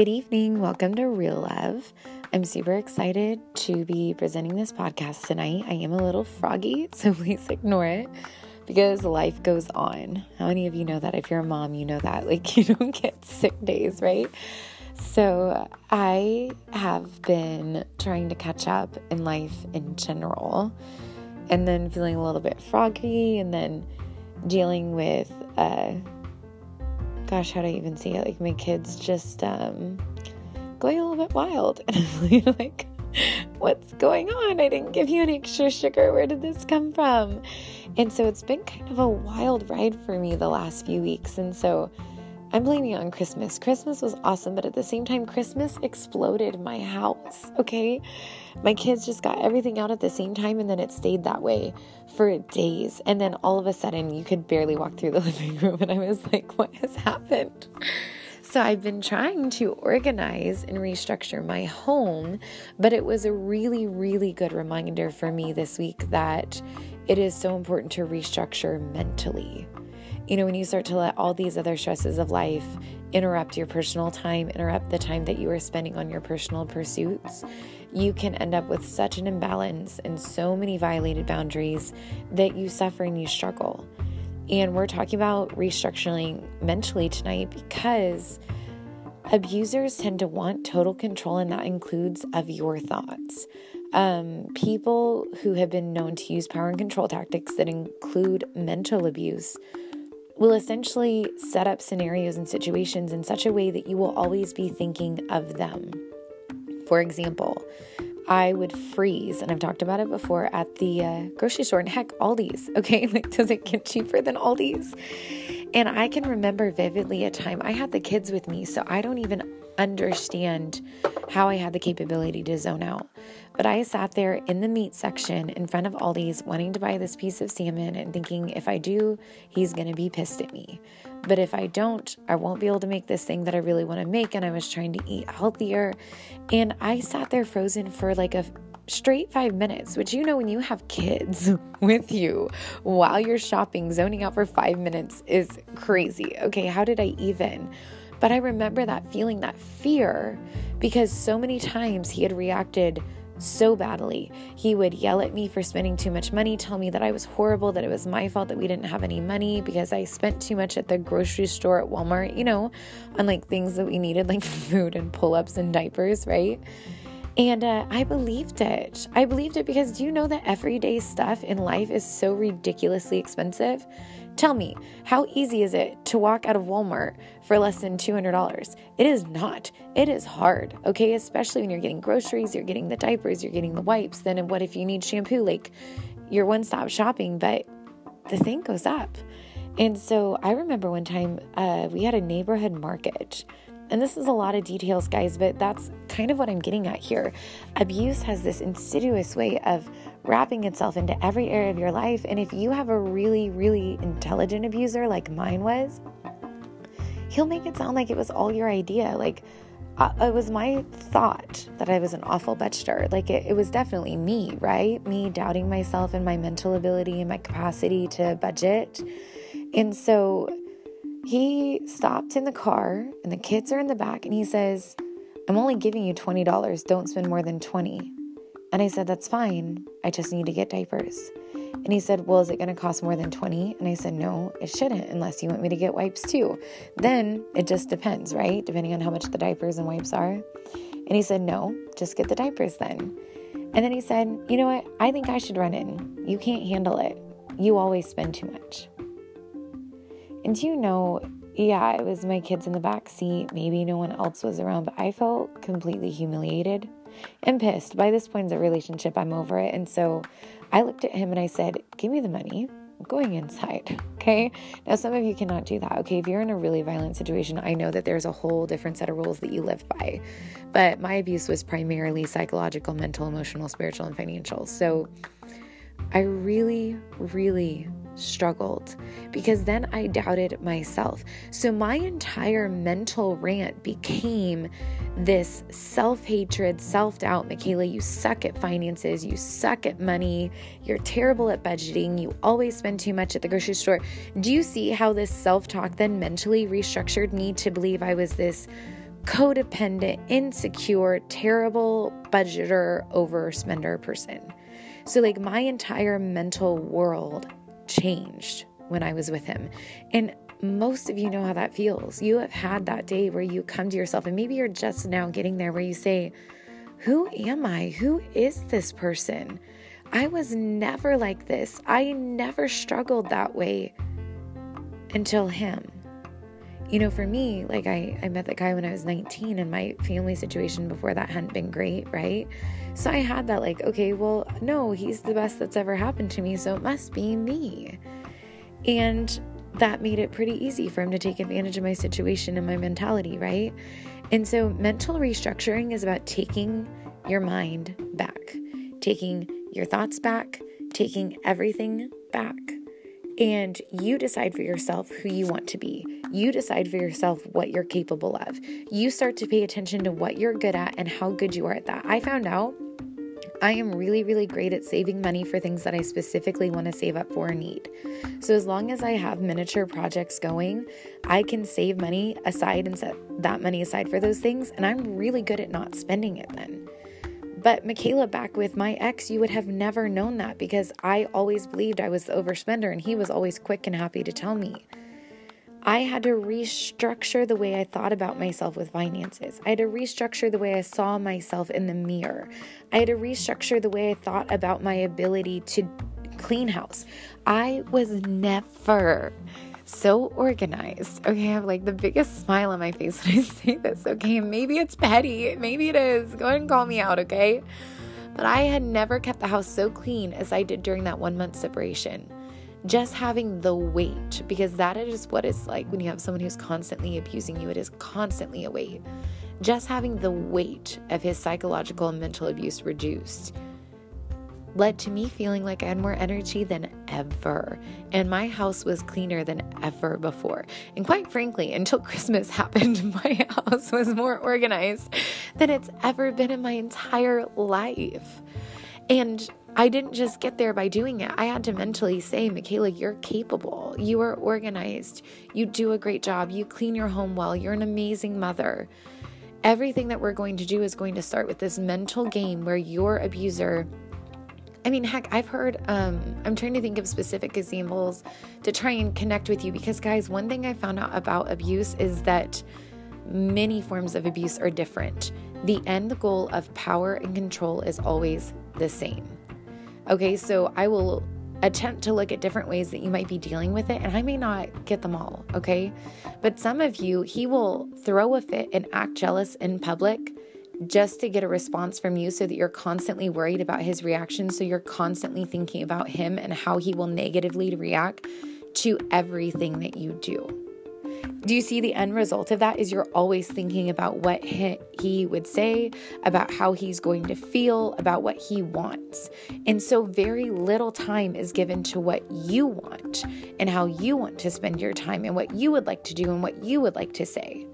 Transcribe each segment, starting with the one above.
Good evening. Welcome to Real Love. I'm super excited to be presenting this podcast tonight. I am a little froggy, so please ignore it because life goes on. How many of you know that? If you're a mom, you know that. Like, you don't get sick days, right? So, I have been trying to catch up in life in general and then feeling a little bit froggy and then dealing with, uh, gosh, how do I even say it? Like, my kids just um, going a little bit wild. And I'm like, what's going on? I didn't give you any extra sugar. Where did this come from? And so it's been kind of a wild ride for me the last few weeks. And so I'm blaming it on Christmas. Christmas was awesome, but at the same time, Christmas exploded my house. Okay. My kids just got everything out at the same time, and then it stayed that way for days. And then all of a sudden, you could barely walk through the living room. And I was like, what has happened? So I've been trying to organize and restructure my home, but it was a really, really good reminder for me this week that it is so important to restructure mentally. You know, when you start to let all these other stresses of life interrupt your personal time, interrupt the time that you are spending on your personal pursuits, you can end up with such an imbalance and so many violated boundaries that you suffer and you struggle. And we're talking about restructuring mentally tonight because abusers tend to want total control, and that includes of your thoughts. Um, people who have been known to use power and control tactics that include mental abuse will essentially set up scenarios and situations in such a way that you will always be thinking of them. For example, I would freeze, and I've talked about it before at the uh, grocery store, and heck, Aldi's. Okay, like, does it get cheaper than Aldi's? And I can remember vividly a time I had the kids with me, so I don't even understand how I had the capability to zone out. But I sat there in the meat section in front of Aldi's wanting to buy this piece of salmon and thinking if I do, he's going to be pissed at me. But if I don't, I won't be able to make this thing that I really want to make. And I was trying to eat healthier. And I sat there frozen for like a straight five minutes, which you know, when you have kids with you while you're shopping, zoning out for five minutes is crazy. Okay, how did I even? But I remember that feeling, that fear, because so many times he had reacted so badly. He would yell at me for spending too much money, tell me that I was horrible, that it was my fault that we didn't have any money because I spent too much at the grocery store at Walmart, you know, on like things that we needed, like food and pull ups and diapers, right? And uh, I believed it. I believed it because do you know that everyday stuff in life is so ridiculously expensive? Tell me, how easy is it to walk out of Walmart for less than $200? It is not. It is hard, okay? Especially when you're getting groceries, you're getting the diapers, you're getting the wipes. Then, what if you need shampoo? Like, you're one stop shopping, but the thing goes up. And so I remember one time uh, we had a neighborhood market. And this is a lot of details, guys, but that's kind of what I'm getting at here. Abuse has this insidious way of wrapping itself into every area of your life. And if you have a really, really intelligent abuser like mine was, he'll make it sound like it was all your idea. Like, uh, it was my thought that I was an awful betster. Like, it, it was definitely me, right? Me doubting myself and my mental ability and my capacity to budget. And so he stopped in the car, and the kids are in the back, and he says, I'm only giving you $20. Don't spend more than 20 and I said, That's fine. I just need to get diapers. And he said, Well, is it going to cost more than 20? And I said, No, it shouldn't, unless you want me to get wipes too. Then it just depends, right? Depending on how much the diapers and wipes are. And he said, No, just get the diapers then. And then he said, You know what? I think I should run in. You can't handle it. You always spend too much. And do you know, yeah, it was my kids in the back seat. Maybe no one else was around, but I felt completely humiliated and pissed. By this point in the relationship, I'm over it. And so I looked at him and I said, Give me the money. I'm going inside. Okay. Now, some of you cannot do that. Okay. If you're in a really violent situation, I know that there's a whole different set of rules that you live by. But my abuse was primarily psychological, mental, emotional, spiritual, and financial. So I really, really struggled because then I doubted myself. So my entire mental rant became this self hatred, self doubt. Michaela, you suck at finances, you suck at money, you're terrible at budgeting, you always spend too much at the grocery store. Do you see how this self talk then mentally restructured me to believe I was this codependent, insecure, terrible budgeter, overspender person. So, like, my entire mental world changed when I was with him. And most of you know how that feels. You have had that day where you come to yourself, and maybe you're just now getting there where you say, Who am I? Who is this person? I was never like this. I never struggled that way until him. You know, for me, like I, I met that guy when I was 19, and my family situation before that hadn't been great, right? So I had that, like, okay, well, no, he's the best that's ever happened to me, so it must be me. And that made it pretty easy for him to take advantage of my situation and my mentality, right? And so mental restructuring is about taking your mind back, taking your thoughts back, taking everything back. And you decide for yourself who you want to be. You decide for yourself what you're capable of. You start to pay attention to what you're good at and how good you are at that. I found out I am really, really great at saving money for things that I specifically want to save up for or need. So, as long as I have miniature projects going, I can save money aside and set that money aside for those things. And I'm really good at not spending it then. But Michaela, back with my ex, you would have never known that because I always believed I was the overspender and he was always quick and happy to tell me. I had to restructure the way I thought about myself with finances. I had to restructure the way I saw myself in the mirror. I had to restructure the way I thought about my ability to clean house. I was never so organized. Okay, I have like the biggest smile on my face when I say this. Okay, maybe it's petty, maybe it is. Go ahead and call me out, okay? But I had never kept the house so clean as I did during that one month separation just having the weight, because that is what it's like when you have someone who's constantly abusing you, it is constantly a weight. Just having the weight of his psychological and mental abuse reduced led to me feeling like I had more energy than ever. And my house was cleaner than ever before. And quite frankly, until Christmas happened, my house was more organized than it's ever been in my entire life. And I didn't just get there by doing it. I had to mentally say, Michaela, you're capable. You are organized. You do a great job. You clean your home well. You're an amazing mother. Everything that we're going to do is going to start with this mental game where your abuser. I mean, heck, I've heard, um, I'm trying to think of specific examples to try and connect with you because, guys, one thing I found out about abuse is that many forms of abuse are different. The end goal of power and control is always the same. Okay, so I will attempt to look at different ways that you might be dealing with it, and I may not get them all, okay? But some of you, he will throw a fit and act jealous in public just to get a response from you so that you're constantly worried about his reaction. So you're constantly thinking about him and how he will negatively react to everything that you do. Do you see the end result of that? Is you're always thinking about what he, would say, about how he's going to feel, about what he wants. And so, very little time is given to what you want and how you want to spend your time and what you would like to do and what you would like to say.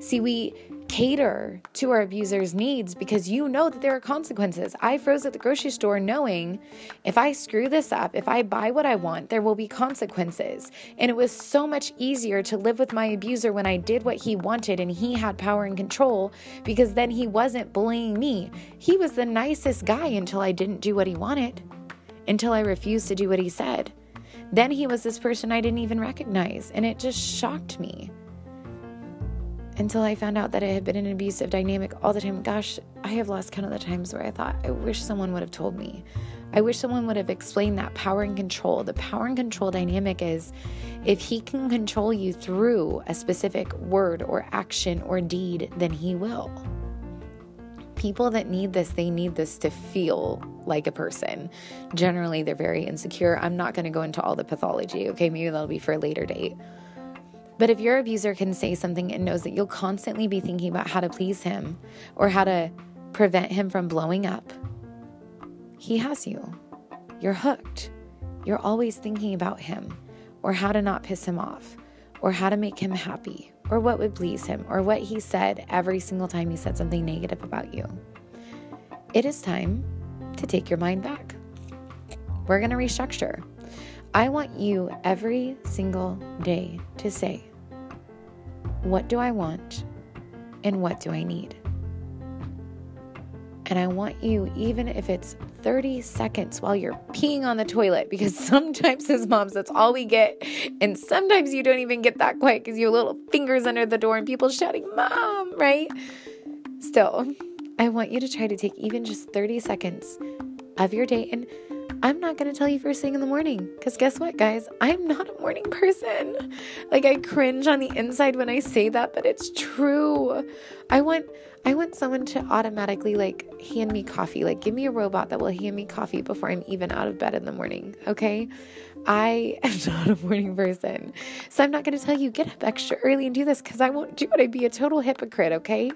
See, we cater to our abuser's needs because you know that there are consequences. I froze at the grocery store knowing if I screw this up, if I buy what I want, there will be consequences. And it was so much easier to live with my abuser when I did what he wanted and he had power and control because then he wasn't bullying me. He was the nicest guy until I didn't do what he wanted, until I refused to do what he said. Then he was this person I didn't even recognize, and it just shocked me until I found out that it had been an abusive dynamic all the time. Gosh, I have lost count of the times where I thought, I wish someone would have told me. I wish someone would have explained that power and control. The power and control dynamic is if he can control you through a specific word or action or deed, then he will. People that need this, they need this to feel like a person. Generally, they're very insecure. I'm not going to go into all the pathology, okay? Maybe that'll be for a later date. But if your abuser can say something and knows that you'll constantly be thinking about how to please him or how to prevent him from blowing up, he has you. You're hooked. You're always thinking about him or how to not piss him off or how to make him happy or what would please him or what he said every single time he said something negative about you. It is time to take your mind back. We're going to restructure. I want you every single day to say, What do I want? and what do I need? And I want you, even if it's 30 seconds while you're peeing on the toilet, because sometimes as moms, that's all we get. And sometimes you don't even get that quiet because you have little fingers under the door and people shouting, Mom, right? Still, I want you to try to take even just 30 seconds of your day. And I'm not going to tell you first thing in the morning because guess what, guys? I'm not a morning person. Like I cringe on the inside when I say that, but it's true. I want I want someone to automatically like hand me coffee. Like give me a robot that will hand me coffee before I'm even out of bed in the morning, okay? I am not a morning person. So I'm not going to tell you get up extra early and do this cuz I won't do it. I'd be a total hypocrite, okay?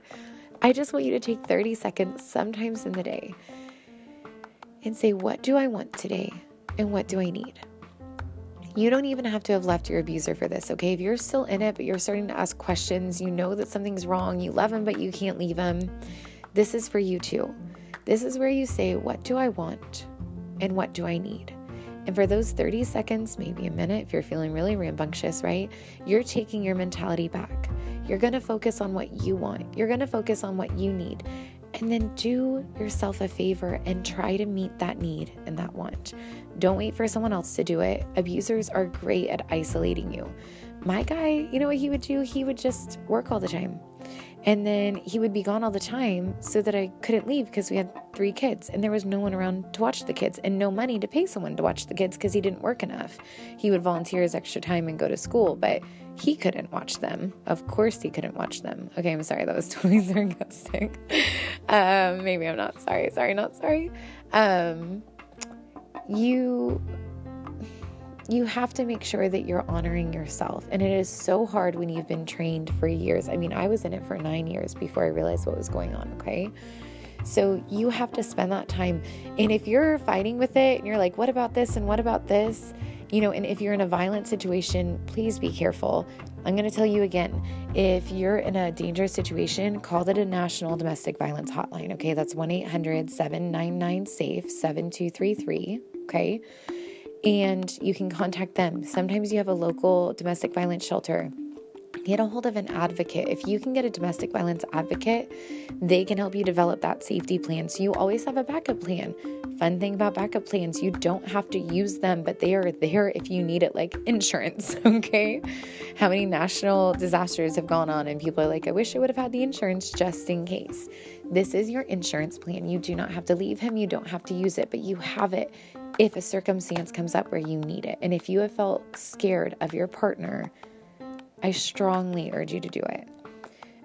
I just want you to take 30 seconds sometimes in the day and say, What do I want today? And what do I need? You don't even have to have left your abuser for this, okay? If you're still in it, but you're starting to ask questions, you know that something's wrong, you love him, but you can't leave him, this is for you too. This is where you say, What do I want? And what do I need? And for those 30 seconds, maybe a minute, if you're feeling really rambunctious, right? You're taking your mentality back. You're going to focus on what you want. You're going to focus on what you need. And then do yourself a favor and try to meet that need and that want. Don't wait for someone else to do it. Abusers are great at isolating you. My guy, you know what he would do? He would just work all the time. And then he would be gone all the time so that I couldn't leave because we had three kids and there was no one around to watch the kids and no money to pay someone to watch the kids because he didn't work enough. He would volunteer his extra time and go to school, but he couldn't watch them. Of course, he couldn't watch them. Okay, I'm sorry. That was totally sarcastic. um, maybe I'm not sorry. Sorry, not sorry. Um, you you have to make sure that you're honoring yourself. And it is so hard when you've been trained for years. I mean, I was in it for nine years before I realized what was going on, okay? So you have to spend that time. And if you're fighting with it and you're like, what about this and what about this? You know, and if you're in a violent situation, please be careful. I'm going to tell you again if you're in a dangerous situation, call the National Domestic Violence Hotline. Okay, that's 1 800 799 SAFE 7233. Okay, and you can contact them. Sometimes you have a local domestic violence shelter get a hold of an advocate. If you can get a domestic violence advocate, they can help you develop that safety plan. So you always have a backup plan. Fun thing about backup plans, you don't have to use them, but they are there if you need it, like insurance. Okay. How many national disasters have gone on, and people are like, I wish I would have had the insurance just in case. This is your insurance plan. You do not have to leave him, you don't have to use it, but you have it if a circumstance comes up where you need it. And if you have felt scared of your partner, I strongly urge you to do it.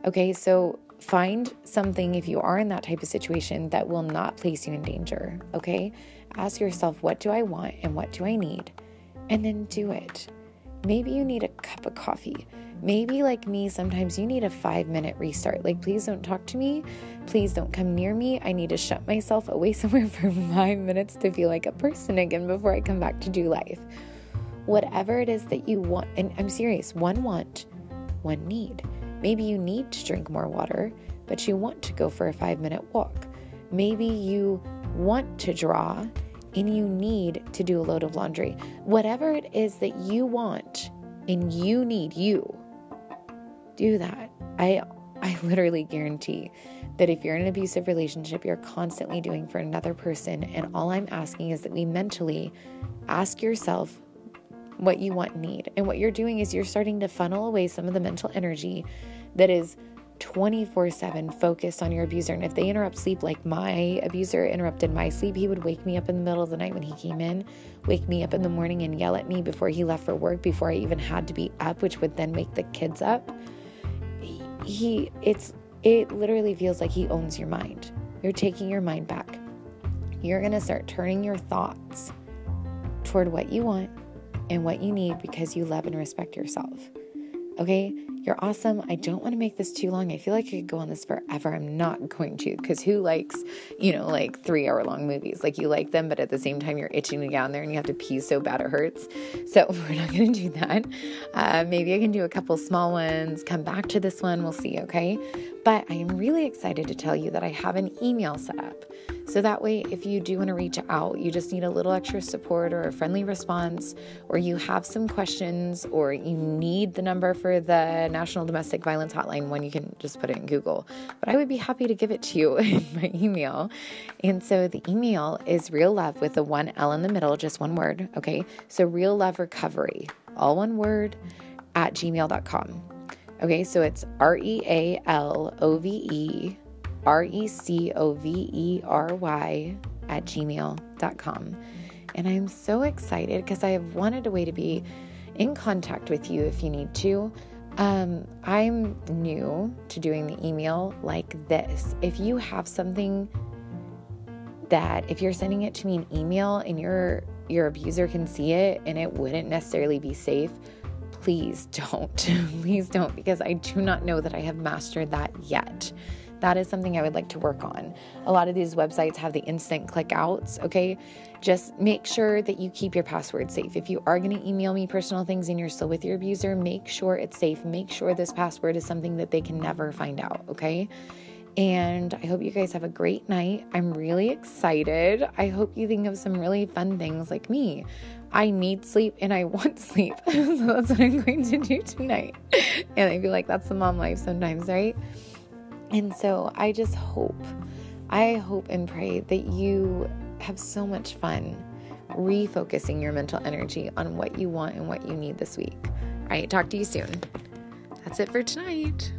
Okay, so find something if you are in that type of situation that will not place you in danger. Okay, ask yourself, what do I want and what do I need? And then do it. Maybe you need a cup of coffee. Maybe, like me, sometimes you need a five minute restart. Like, please don't talk to me. Please don't come near me. I need to shut myself away somewhere for five minutes to feel like a person again before I come back to do life whatever it is that you want. And I'm serious one want, one need. Maybe you need to drink more water, but you want to go for a five minute walk. Maybe you want to draw and you need to do a load of laundry. Whatever it is that you want and you need, you do that. I I literally guarantee that if you're in an abusive relationship, you're constantly doing for another person. And all I'm asking is that we mentally ask yourself, what you want need. And what you're doing is you're starting to funnel away some of the mental energy that is 24 7 focused on your abuser. And if they interrupt sleep, like my abuser interrupted my sleep, he would wake me up in the middle of the night when he came in, wake me up in the morning and yell at me before he left for work, before I even had to be up, which would then wake the kids up. He, it's, it literally feels like he owns your mind. You're taking your mind back. You're going to start turning your thoughts toward what you want and what you need because you love and respect yourself. Okay, you're awesome. I don't want to make this too long. I feel like I could go on this forever. I'm not going to because who likes, you know, like three hour long movies? Like you like them, but at the same time, you're itching to get on there and you have to pee so bad it hurts. So we're not going to do that. Uh, maybe I can do a couple small ones, come back to this one. We'll see. Okay. But I am really excited to tell you that I have an email set up. So that way, if you do want to reach out, you just need a little extra support or a friendly response, or you have some questions, or you need the number for the National Domestic Violence Hotline one. You can just put it in Google, but I would be happy to give it to you in my email. And so the email is real love with the one L in the middle, just one word. Okay. So real love recovery, all one word at gmail.com. Okay. So it's R E A L O V E R E C O V E R Y at gmail.com. And I'm so excited because I have wanted a way to be in contact with you if you need to. Um, I'm new to doing the email like this. If you have something that if you're sending it to me an email and your your abuser can see it and it wouldn't necessarily be safe, please don't. please don't because I do not know that I have mastered that yet that is something I would like to work on. A lot of these websites have the instant click outs, okay? Just make sure that you keep your password safe. If you are going to email me personal things and you're still with your abuser, make sure it's safe. Make sure this password is something that they can never find out, okay? And I hope you guys have a great night. I'm really excited. I hope you think of some really fun things like me. I need sleep and I want sleep. so that's what I'm going to do tonight. And I feel like that's the mom life sometimes, right? And so I just hope, I hope and pray that you have so much fun refocusing your mental energy on what you want and what you need this week. All right, talk to you soon. That's it for tonight.